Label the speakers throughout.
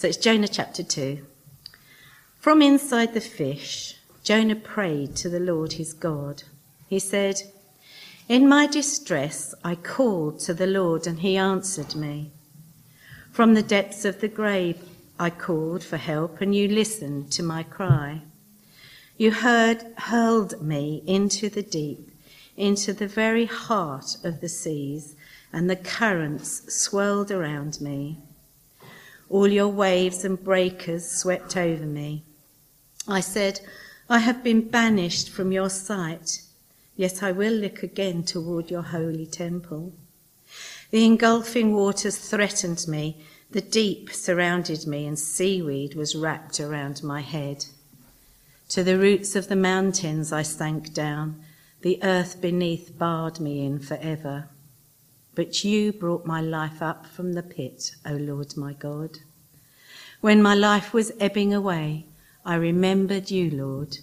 Speaker 1: So it's Jonah chapter 2. From inside the fish, Jonah prayed to the Lord his God. He said, In my distress, I called to the Lord, and he answered me. From the depths of the grave, I called for help, and you listened to my cry. You heard, hurled me into the deep, into the very heart of the seas, and the currents swirled around me. All your waves and breakers swept over me. I said, I have been banished from your sight, yet I will look again toward your holy temple. The engulfing waters threatened me, the deep surrounded me, and seaweed was wrapped around my head. To the roots of the mountains I sank down, the earth beneath barred me in forever. But you brought my life up from the pit, O Lord my God. When my life was ebbing away, I remembered you, Lord,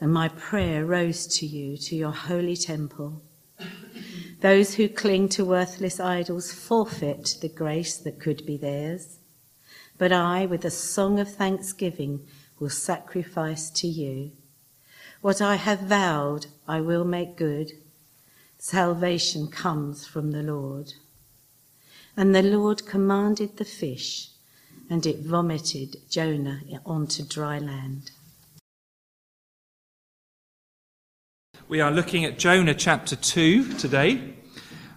Speaker 1: and my prayer rose to you, to your holy temple. Those who cling to worthless idols forfeit the grace that could be theirs. But I, with a song of thanksgiving, will sacrifice to you. What I have vowed, I will make good. Salvation comes from the Lord. And the Lord commanded the fish, and it vomited Jonah onto dry land.
Speaker 2: We are looking at Jonah chapter 2 today.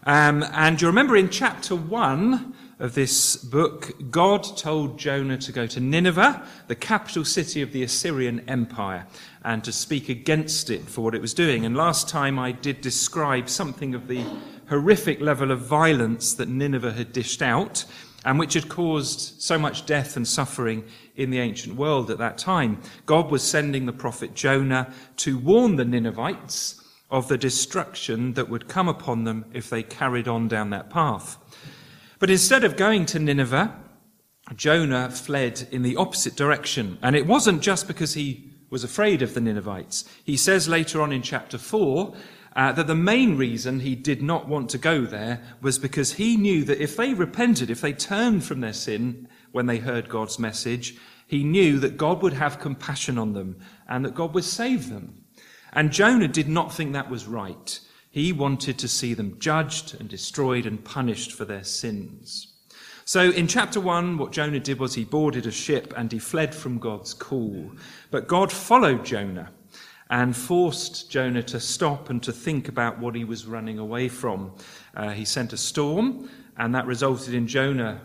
Speaker 2: Um, and you remember in chapter 1 of this book, God told Jonah to go to Nineveh, the capital city of the Assyrian Empire, and to speak against it for what it was doing. And last time I did describe something of the horrific level of violence that Nineveh had dished out and which had caused so much death and suffering in the ancient world at that time. God was sending the prophet Jonah to warn the Ninevites of the destruction that would come upon them if they carried on down that path. But instead of going to Nineveh, Jonah fled in the opposite direction. And it wasn't just because he was afraid of the Ninevites. He says later on in chapter 4 uh, that the main reason he did not want to go there was because he knew that if they repented, if they turned from their sin when they heard God's message, he knew that God would have compassion on them and that God would save them. And Jonah did not think that was right. He wanted to see them judged and destroyed and punished for their sins. So in chapter 1, what Jonah did was he boarded a ship and he fled from God's call. But God followed Jonah and forced Jonah to stop and to think about what he was running away from. Uh, he sent a storm, and that resulted in Jonah,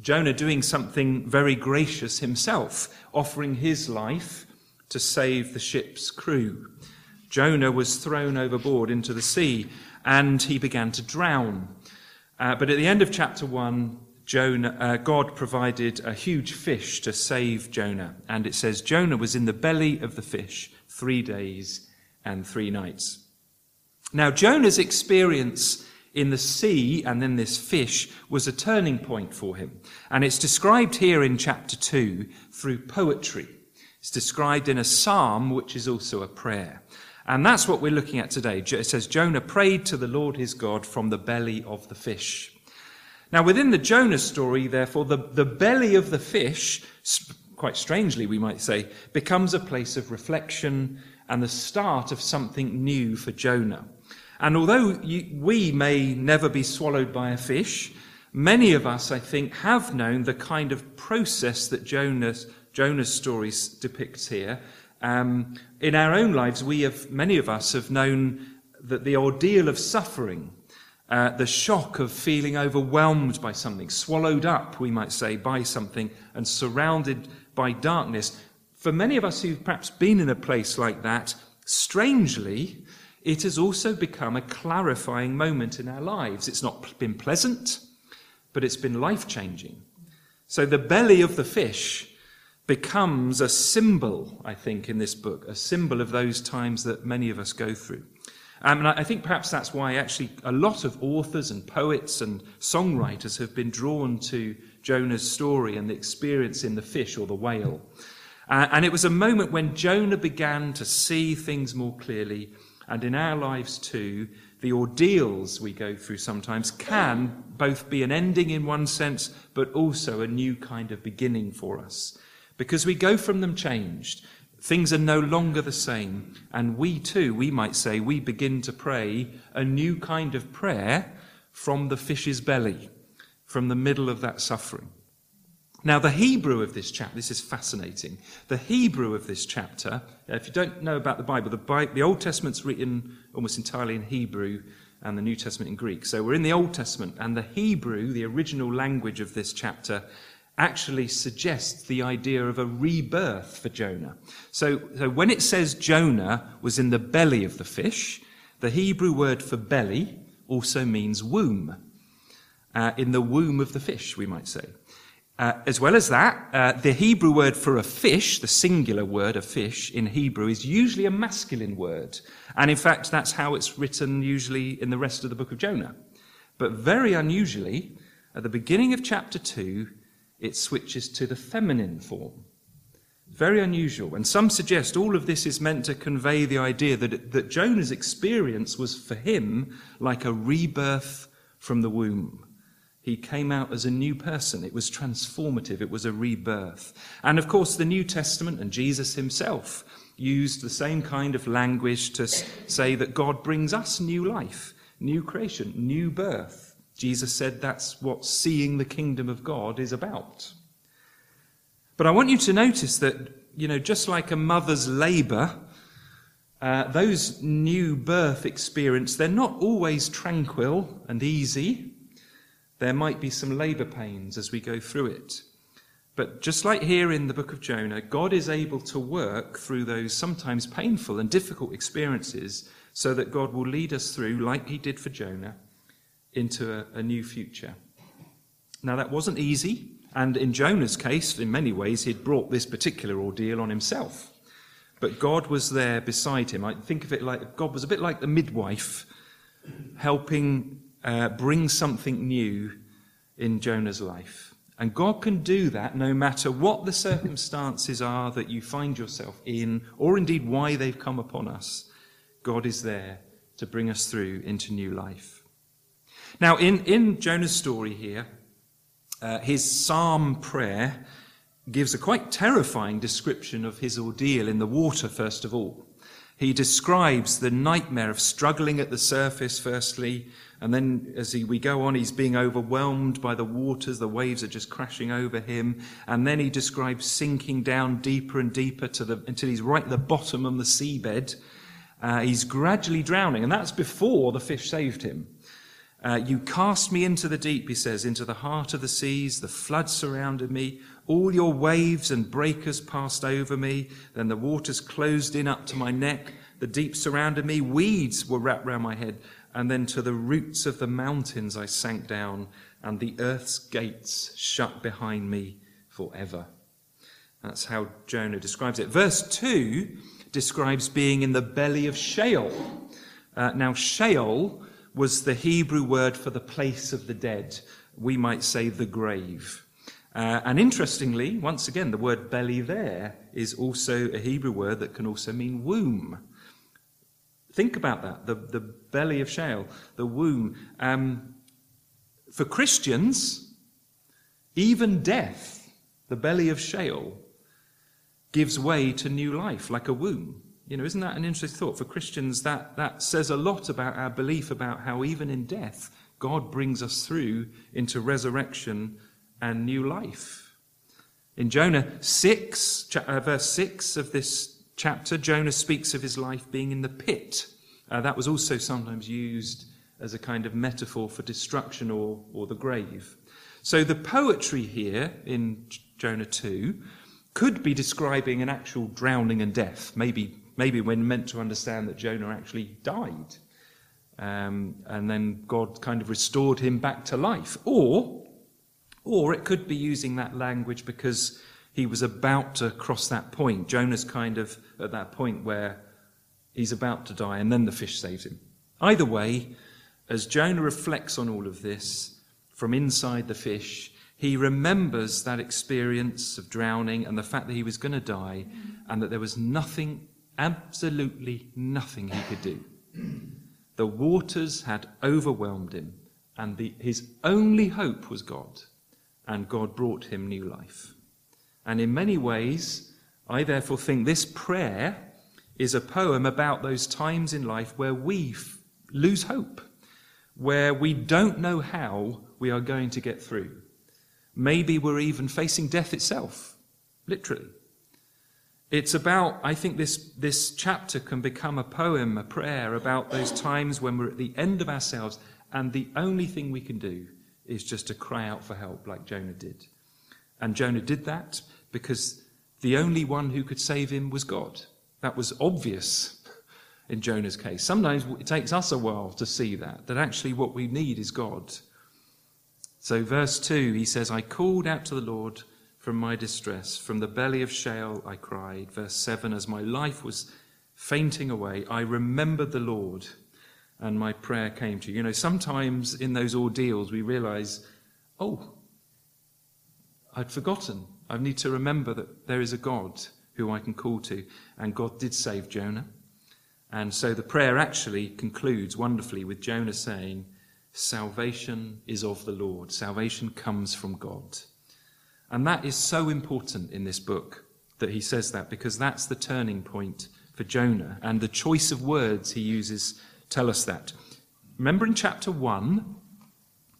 Speaker 2: Jonah doing something very gracious himself, offering his life to save the ship's crew. Jonah was thrown overboard into the sea, and he began to drown. Uh, but at the end of chapter 1, Jonah, uh, God provided a huge fish to save Jonah. And it says, Jonah was in the belly of the fish three days and three nights. Now, Jonah's experience in the sea and then this fish was a turning point for him. And it's described here in chapter 2 through poetry. It's described in a psalm, which is also a prayer. And that's what we're looking at today. It says, Jonah prayed to the Lord his God from the belly of the fish. Now, within the Jonah story, therefore, the, the belly of the fish quite strangely, we might say, becomes a place of reflection and the start of something new for Jonah. And although you, we may never be swallowed by a fish, many of us, I think, have known the kind of process that Jonah's, Jonah's story depicts here. Um, in our own lives, we have, many of us have known that the ordeal of suffering, uh, the shock of feeling overwhelmed by something, swallowed up, we might say, by something, and surrounded by darkness. For many of us who've perhaps been in a place like that, strangely, it has also become a clarifying moment in our lives. It's not been pleasant, but it's been life changing. So the belly of the fish becomes a symbol, I think, in this book, a symbol of those times that many of us go through. Um, and I think perhaps that's why actually a lot of authors and poets and songwriters have been drawn to Jonah's story and the experience in the fish or the whale. Uh, and it was a moment when Jonah began to see things more clearly, and in our lives too, the ordeals we go through sometimes can both be an ending in one sense, but also a new kind of beginning for us. Because we go from them changed. Things are no longer the same. And we too, we might say, we begin to pray a new kind of prayer from the fish's belly, from the middle of that suffering. Now, the Hebrew of this chapter, this is fascinating. The Hebrew of this chapter, if you don't know about the Bible, the, Bible, the Old Testament's written almost entirely in Hebrew and the New Testament in Greek. So we're in the Old Testament, and the Hebrew, the original language of this chapter, actually suggests the idea of a rebirth for Jonah. So, so when it says Jonah was in the belly of the fish, the Hebrew word for belly also means womb. Uh, in the womb of the fish, we might say. Uh, as well as that, uh, the Hebrew word for a fish, the singular word of fish in Hebrew, is usually a masculine word. And in fact, that's how it's written usually in the rest of the book of Jonah. But very unusually, at the beginning of chapter 2, it switches to the feminine form. Very unusual. And some suggest all of this is meant to convey the idea that, that Jonah's experience was for him like a rebirth from the womb. He came out as a new person. It was transformative. It was a rebirth. And of course, the New Testament and Jesus himself used the same kind of language to say that God brings us new life, new creation, new birth. Jesus said that's what seeing the kingdom of God is about. But I want you to notice that, you know, just like a mother's labor, uh, those new birth experience, they're not always tranquil and easy. There might be some labor pains as we go through it. But just like here in the book of Jonah, God is able to work through those sometimes painful and difficult experiences so that God will lead us through, like he did for Jonah, into a, a new future. Now, that wasn't easy. And in Jonah's case, in many ways, he'd brought this particular ordeal on himself. But God was there beside him. I think of it like God was a bit like the midwife helping uh, bring something new in Jonah's life. And God can do that no matter what the circumstances are that you find yourself in, or indeed why they've come upon us. God is there to bring us through into new life. Now, in, in Jonah's story here, uh, his psalm prayer gives a quite terrifying description of his ordeal in the water, first of all. He describes the nightmare of struggling at the surface, firstly, and then as he, we go on, he's being overwhelmed by the waters. The waves are just crashing over him. And then he describes sinking down deeper and deeper to the, until he's right at the bottom of the seabed. Uh, he's gradually drowning. And that's before the fish saved him. Uh, you cast me into the deep, he says, into the heart of the seas. The flood surrounded me. All your waves and breakers passed over me. Then the waters closed in up to my neck. The deep surrounded me. Weeds were wrapped round my head and then to the roots of the mountains I sank down, and the earth's gates shut behind me forever. That's how Jonah describes it. Verse 2 describes being in the belly of Sheol. Uh, now, Sheol was the Hebrew word for the place of the dead. We might say the grave. Uh, and interestingly, once again, the word belly there is also a Hebrew word that can also mean womb. Think about that the, the belly of Sheol, the womb. Um, for Christians, even death, the belly of Sheol, gives way to new life, like a womb. You know, isn't that an interesting thought? For Christians, that, that says a lot about our belief about how even in death, God brings us through into resurrection and new life. In Jonah 6, uh, verse 6 of this chapter, Jonah speaks of his life being in the pit. Uh, that was also sometimes used as a kind of metaphor for destruction or, or the grave. So the poetry here in Jonah 2 could be describing an actual drowning and death. Maybe, maybe we're meant to understand that Jonah actually died. Um, and then God kind of restored him back to life. Or, or it could be using that language because he was about to cross that point. Jonah's kind of at that point where he's about to die, and then the fish saves him. Either way, as Jonah reflects on all of this from inside the fish, he remembers that experience of drowning and the fact that he was going to die and that there was nothing, absolutely nothing he could do. The waters had overwhelmed him, and the, his only hope was God, and God brought him new life. And in many ways, I therefore think this prayer is a poem about those times in life where we f- lose hope, where we don't know how we are going to get through. Maybe we're even facing death itself, literally. It's about, I think this, this chapter can become a poem, a prayer about those times when we're at the end of ourselves and the only thing we can do is just to cry out for help like Jonah did. And Jonah did that because the only one who could save him was God. That was obvious in Jonah's case. Sometimes it takes us a while to see that, that actually what we need is God. So, verse 2, he says, I called out to the Lord from my distress. From the belly of Sheol I cried. Verse 7 As my life was fainting away, I remembered the Lord and my prayer came to you. You know, sometimes in those ordeals we realize, oh, I'd forgotten. I need to remember that there is a God who I can call to. And God did save Jonah. And so the prayer actually concludes wonderfully with Jonah saying, Salvation is of the Lord. Salvation comes from God. And that is so important in this book that he says that because that's the turning point for Jonah. And the choice of words he uses tell us that. Remember in chapter 1,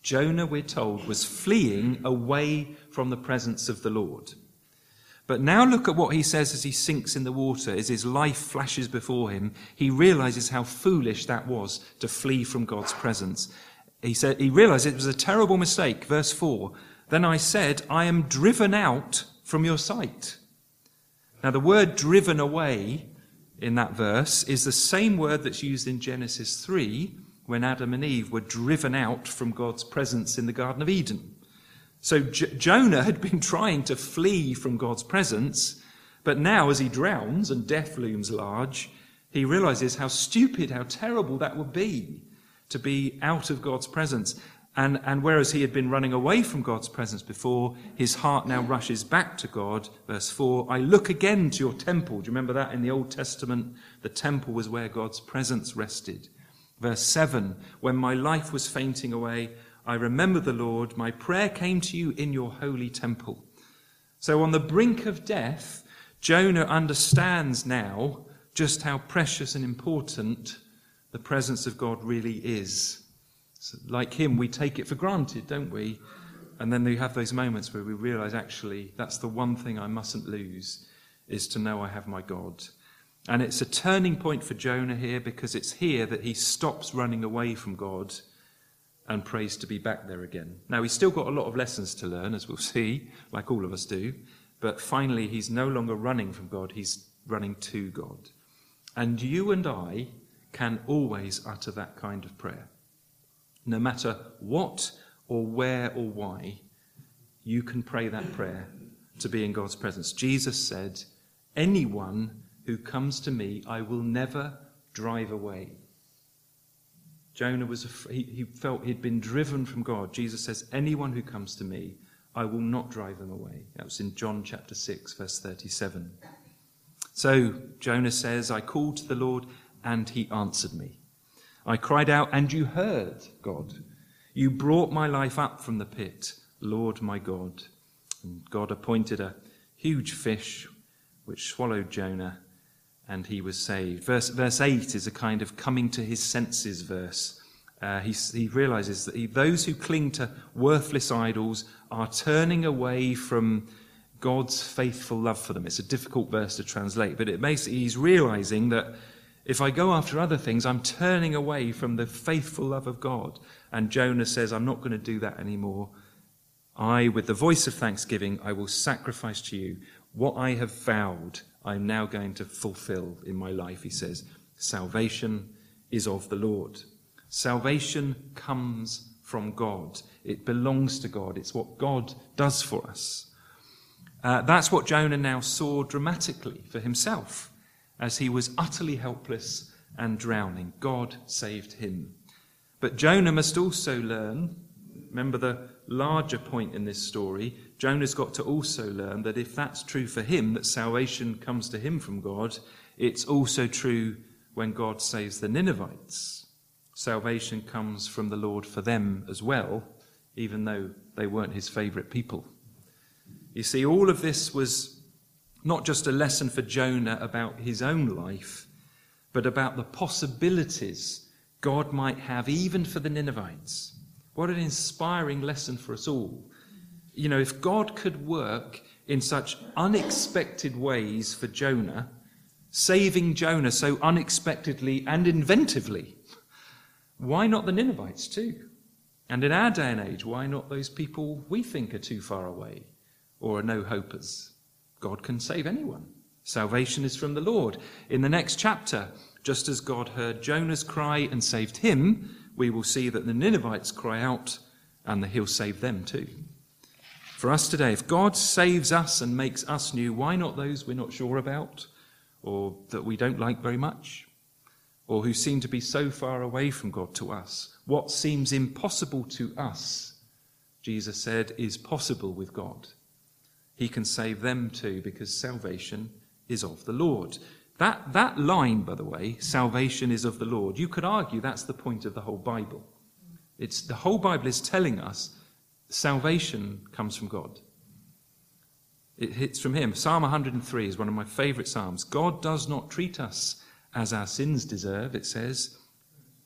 Speaker 2: Jonah, we're told, was fleeing away from the presence of the Lord. But now look at what he says as he sinks in the water, as his life flashes before him. He realizes how foolish that was to flee from God's presence. He said, he realized it was a terrible mistake. Verse 4 then I said, I am driven out from your sight. Now, the word driven away in that verse is the same word that's used in Genesis 3 when Adam and Eve were driven out from God's presence in the Garden of Eden. So J- Jonah had been trying to flee from God's presence, but now as he drowns and death looms large, he realizes how stupid, how terrible that would be to be out of God's presence. And, and whereas he had been running away from God's presence before, his heart now rushes back to God. Verse 4 I look again to your temple. Do you remember that in the Old Testament? The temple was where God's presence rested. Verse 7 When my life was fainting away, I remember the Lord. My prayer came to you in your holy temple. So, on the brink of death, Jonah understands now just how precious and important the presence of God really is. So like him, we take it for granted, don't we? And then we have those moments where we realize actually that's the one thing I mustn't lose is to know I have my God. And it's a turning point for Jonah here because it's here that he stops running away from God and prays to be back there again. Now, he's still got a lot of lessons to learn, as we'll see, like all of us do, but finally, he's no longer running from God, he's running to God. And you and I can always utter that kind of prayer no matter what or where or why, you can pray that prayer to be in God's presence. Jesus said, Anyone who comes to me, I will never drive away. Jonah was, he, he felt he'd been driven from God. Jesus says, Anyone who comes to me, I will not drive them away. That was in John chapter 6, verse 37. So Jonah says, I called to the Lord, and he answered me. I cried out, and you heard, God. You brought my life up from the pit, Lord my God. And God appointed a huge fish which swallowed Jonah, and he was saved. Verse, verse 8 is a kind of coming to his senses verse. Uh, he, he realizes that he, those who cling to worthless idols are turning away from God's faithful love for them. It's a difficult verse to translate, but it basically he's realizing that if I go after other things, I'm turning away from the faithful love of God. And Jonah says, I'm not going to do that anymore. I, with the voice of thanksgiving, I will sacrifice to you what I have vowed I'm now going to fulfill in my life, he says. Salvation is of the Lord. Salvation comes from God. It belongs to God. It's what God does for us. Uh, that's what Jonah now saw dramatically for himself as he was utterly helpless and drowning. God saved him. But Jonah must also learn, remember the larger point in this story, Jonah's got to also learn that if that's true for him, that salvation comes to him from God, it's also true when God saves the Ninevites. Salvation comes from the Lord for them as well, even though they weren't his favourite people. You see, all of this was not just a lesson for Jonah about his own life, but about the possibilities God might have even for the Ninevites. What an inspiring lesson for us all. You know, if God could work in such unexpected ways for Jonah, saving Jonah so unexpectedly and inventively, why not the Ninevites too? And in our day and age, why not those people we think are too far away or are no hopers? God can save anyone. Salvation is from the Lord. In the next chapter, just as God heard Jonah's cry and saved him, we will see that the Ninevites cry out and that he'll save them too. For us today, if God saves us and makes us new, why not those we're not sure about or that we don't like very much or who seem to be so far away from God to us? What seems impossible to us, Jesus said, is possible with God. He can save them too because salvation is of the Lord. That, that line, by the way, salvation is of the Lord, you could argue that's the point of the whole Bible. It's, the whole Bible is telling us salvation comes from God. It hits from Him. Psalm 103 is one of my favorite Psalms. God does not treat us as our sins deserve, it says.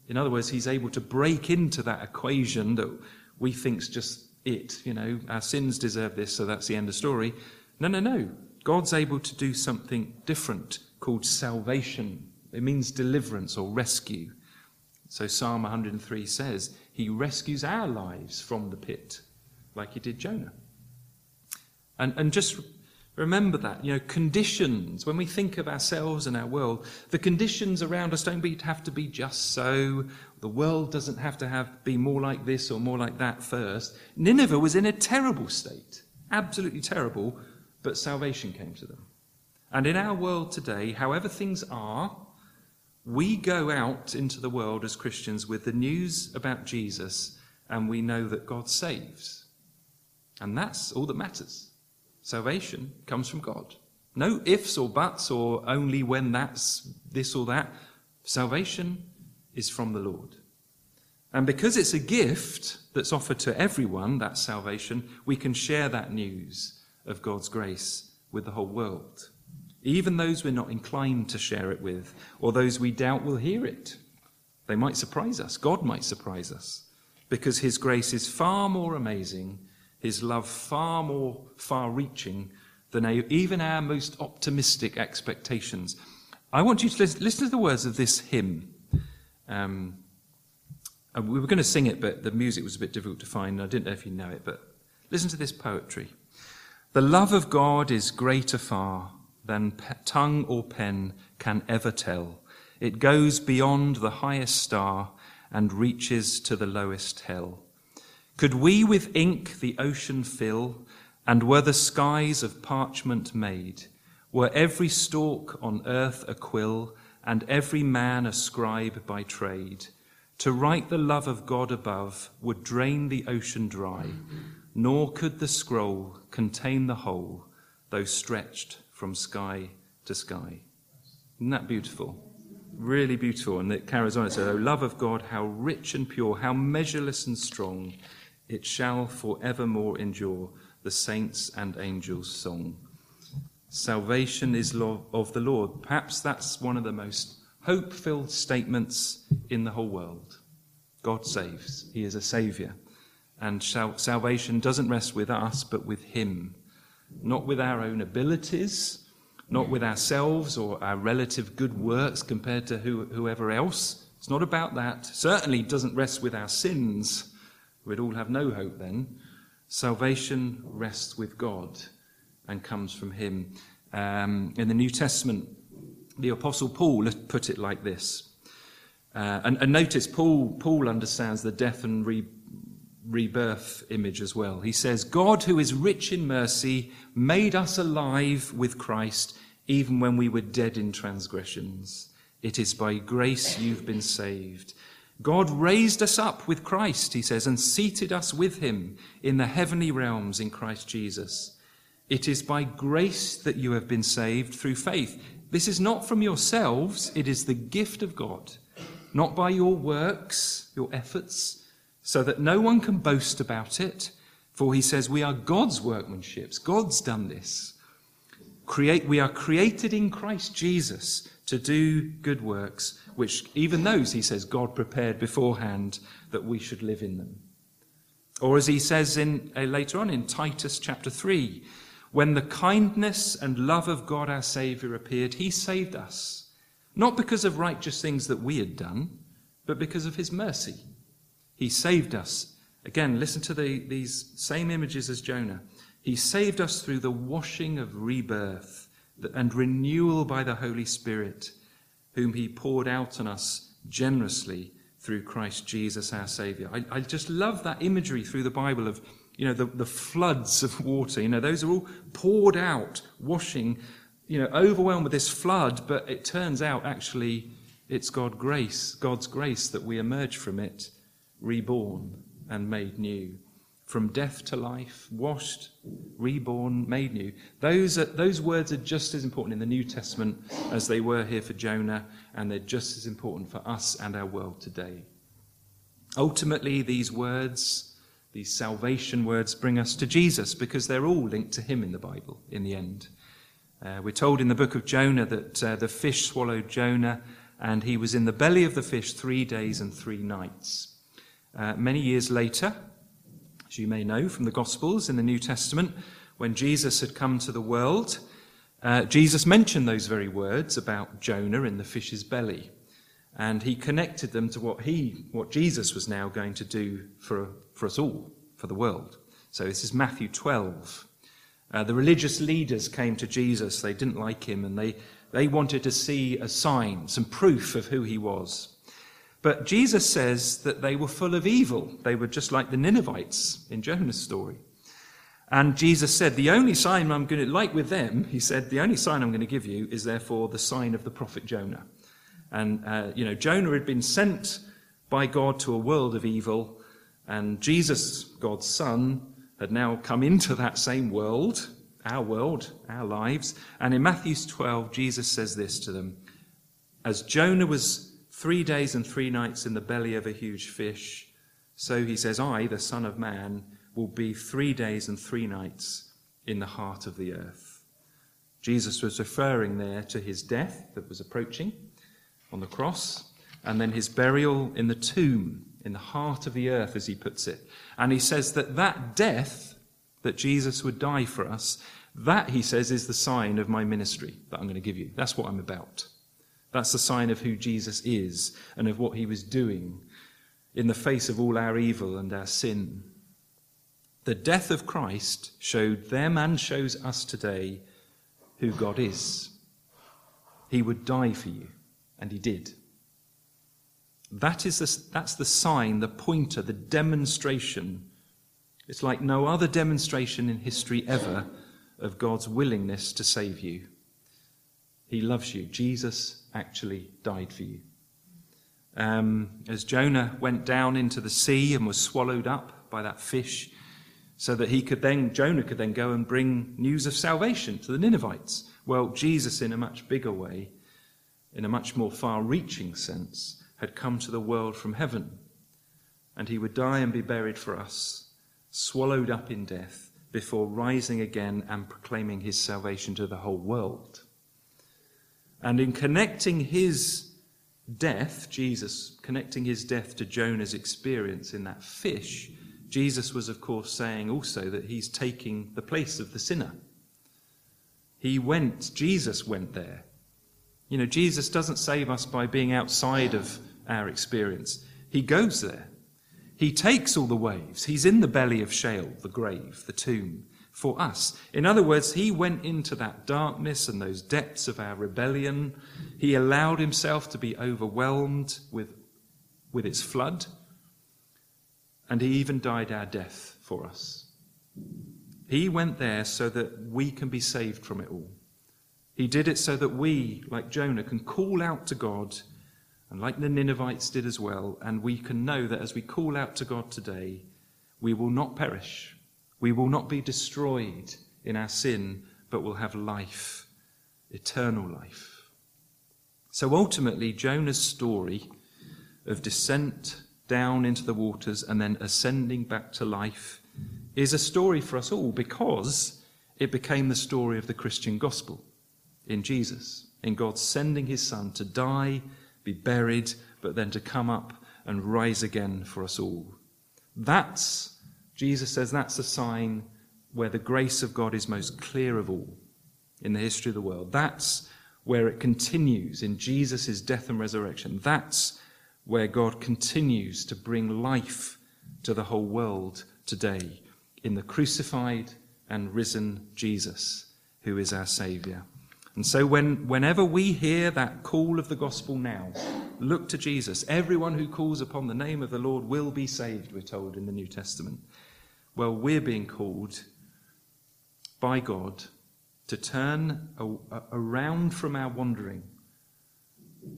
Speaker 2: In other words, He's able to break into that equation that we think's just it. You know, our sins deserve this, so that's the end of story. No, no, no. God's able to do something different called salvation. It means deliverance or rescue. So Psalm 103 says, He rescues our lives from the pit, like He did Jonah. And, and just remember that, you know, conditions, when we think of ourselves and our world, the conditions around us don't have to be just so. The world doesn't have to have be more like this or more like that first. Nineveh was in a terrible state, absolutely terrible, but salvation came to them. And in our world today, however things are, we go out into the world as Christians with the news about Jesus and we know that God saves. And that's all that matters. Salvation comes from God. No ifs or buts or only when that's this or that. Salvation is from the Lord. And because it's a gift that's offered to everyone, that salvation, we can share that news of God's grace with the whole world even those we're not inclined to share it with, or those we doubt will hear it. They might surprise us. God might surprise us, because His grace is far more amazing, His love far more far reaching than even our most optimistic expectations. I want you to listen to the words of this hymn. Um, we were going to sing it, but the music was a bit difficult to find. I didn't know if you know it, but listen to this poetry. The love of God is greater far than pe- tongue or pen can ever tell. It goes beyond the highest star and reaches to the lowest hell. Could we with ink the ocean fill, and were the skies of parchment made, were every stalk on earth a quill, and every man a scribe by trade, to write the love of God above would drain the ocean dry, nor could the scroll contain the whole, though stretched from sky to sky. Isn't that beautiful? Really beautiful. And it carries on. It says, O love of God, how rich and pure, how measureless and strong, it shall forevermore endure the saints' and angels' song. Salvation is of the Lord. Perhaps that's one of the most hope filled statements in the whole world. God saves, He is a Saviour. And salvation doesn't rest with us, but with Him not with our own abilities, not with ourselves or our relative good works compared to who, whoever else. It's not about that. Certainly doesn't rest with our sins. We'd all have no hope then. Salvation rests with God and comes from Him. Um, in the New Testament, the Apostle Paul put it like this. Uh, and, and, notice Paul, Paul understands the death and re- rebirth image as well. He says, God, who is rich in mercy, made us alive with Christ even when we were dead in transgressions. It is by grace you've been saved. God raised us up with Christ, he says, and seated us with him in the heavenly realms in Christ Jesus. It is by grace that you have been saved through faith. This is not from yourselves, it is the gift of God, not by your works, your efforts, so that no one can boast about it. For he says, We are God's workmanship. God's done this. Create, we are created in Christ Jesus to do good works, which even those, he says, God prepared beforehand that we should live in them. Or as he says in, uh, later on in Titus chapter 3, when the kindness and love of God our Saviour appeared, he saved us, not because of righteous things that we had done, but because of his mercy. He saved us. Again, listen to the, these same images as Jonah. He saved us through the washing of rebirth and renewal by the Holy Spirit, whom He poured out on us generously through Christ Jesus our Saviour. I, I just love that imagery through the Bible of, you know, the, the floods of water. You know, those are all poured out, washing, you know, overwhelmed with this flood, but it turns out actually it's God grace, God's grace that we emerge from it reborn and made new from death to life, washed, reborn, made new. Those, are, those words are just as important in the New Testament as they were here for Jonah, and they're just as important for us and our world today. Ultimately, these words, these salvation words, bring us to Jesus because they're all linked to him in the Bible in the end. Uh, we're told in the book of Jonah that uh, the fish swallowed Jonah, and he was in the belly of the fish three days and three nights. Uh, many years later, as you may know from the Gospels in the New Testament, when Jesus had come to the world, uh, Jesus mentioned those very words about Jonah in the fish's belly. And he connected them to what he, what Jesus was now going to do for, for us all, for the world. So this is Matthew 12. Uh, the religious leaders came to Jesus. They didn't like him and they, they wanted to see a sign, some proof of who he was. But Jesus says that they were full of evil. They were just like the Ninevites in Jonah's story. And Jesus said, The only sign I'm going to, like with them, he said, the only sign I'm going to give you is therefore the sign of the prophet Jonah. And, uh, you know, Jonah had been sent by God to a world of evil, and Jesus, God's Son, had now come into that same world, our world, our lives. And in Matthew 12, Jesus says this to them As Jonah was three days and three nights in the belly of a huge fish. So he says, I, the Son of Man, will be three days and three nights in the heart of the earth. Jesus was referring there to his death that was approaching on the cross, and then his burial in the tomb, in the heart of the earth, as he puts it. And he says that that death, that Jesus would die for us, that, he says, is the sign of my ministry that I'm going to give you. That's what I'm about. That's the sign of who Jesus is and of what he was doing in the face of all our evil and our sin. The death of Christ showed them and shows us today who God is. He would die for you, and he did. That is the, that's the sign, the pointer, the demonstration. It's like no other demonstration in history ever of God's willingness to save you. He loves you. Jesus actually died for you. Um, as Jonah went down into the sea and was swallowed up by that fish, so that he could then, Jonah could then go and bring news of salvation to the Ninevites. Well, Jesus, in a much bigger way, in a much more far reaching sense, had come to the world from heaven. And he would die and be buried for us, swallowed up in death, before rising again and proclaiming his salvation to the whole world. And in connecting his death, Jesus connecting his death to Jonah's experience in that fish, Jesus was, of course, saying also that he's taking the place of the sinner. He went, Jesus went there. You know, Jesus doesn't save us by being outside of our experience, he goes there. He takes all the waves. He's in the belly of Sheol, the grave, the tomb for us. In other words, he went into that darkness and those depths of our rebellion. He allowed himself to be overwhelmed with, with its flood. And he even died our death for us. He went there so that we can be saved from it all. He did it so that we, like Jonah, can call out to God, and like the Ninevites did as well, and we can know that as we call out to God today, we will not perish we will not be destroyed in our sin, but will have life, eternal life. So ultimately, Jonah's story of descent down into the waters and then ascending back to life is a story for us all because it became the story of the Christian gospel in Jesus, in God sending his Son to die, be buried, but then to come up and rise again for us all. That's, Jesus says, that's a sign where the grace of God is most clear of all in the history of the world. That's where it continues in Jesus' death and resurrection. That's where God continues to bring life to the whole world today in the crucified and risen Jesus, who is our Saviour. And so, when, whenever we hear that call of the gospel now, look to Jesus. Everyone who calls upon the name of the Lord will be saved, we're told in the New Testament. Well, we're being called by God to turn around from our wandering,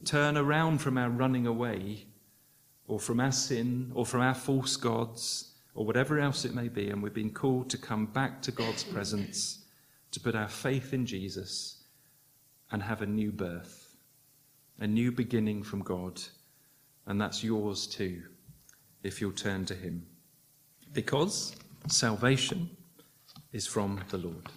Speaker 2: turn around from our running away, or from our sin, or from our false gods, or whatever else it may be, and we've been called to come back to God's presence, to put our faith in Jesus, and have a new birth, a new beginning from God. And that's yours too, if you'll turn to Him. Because salvation is from the Lord.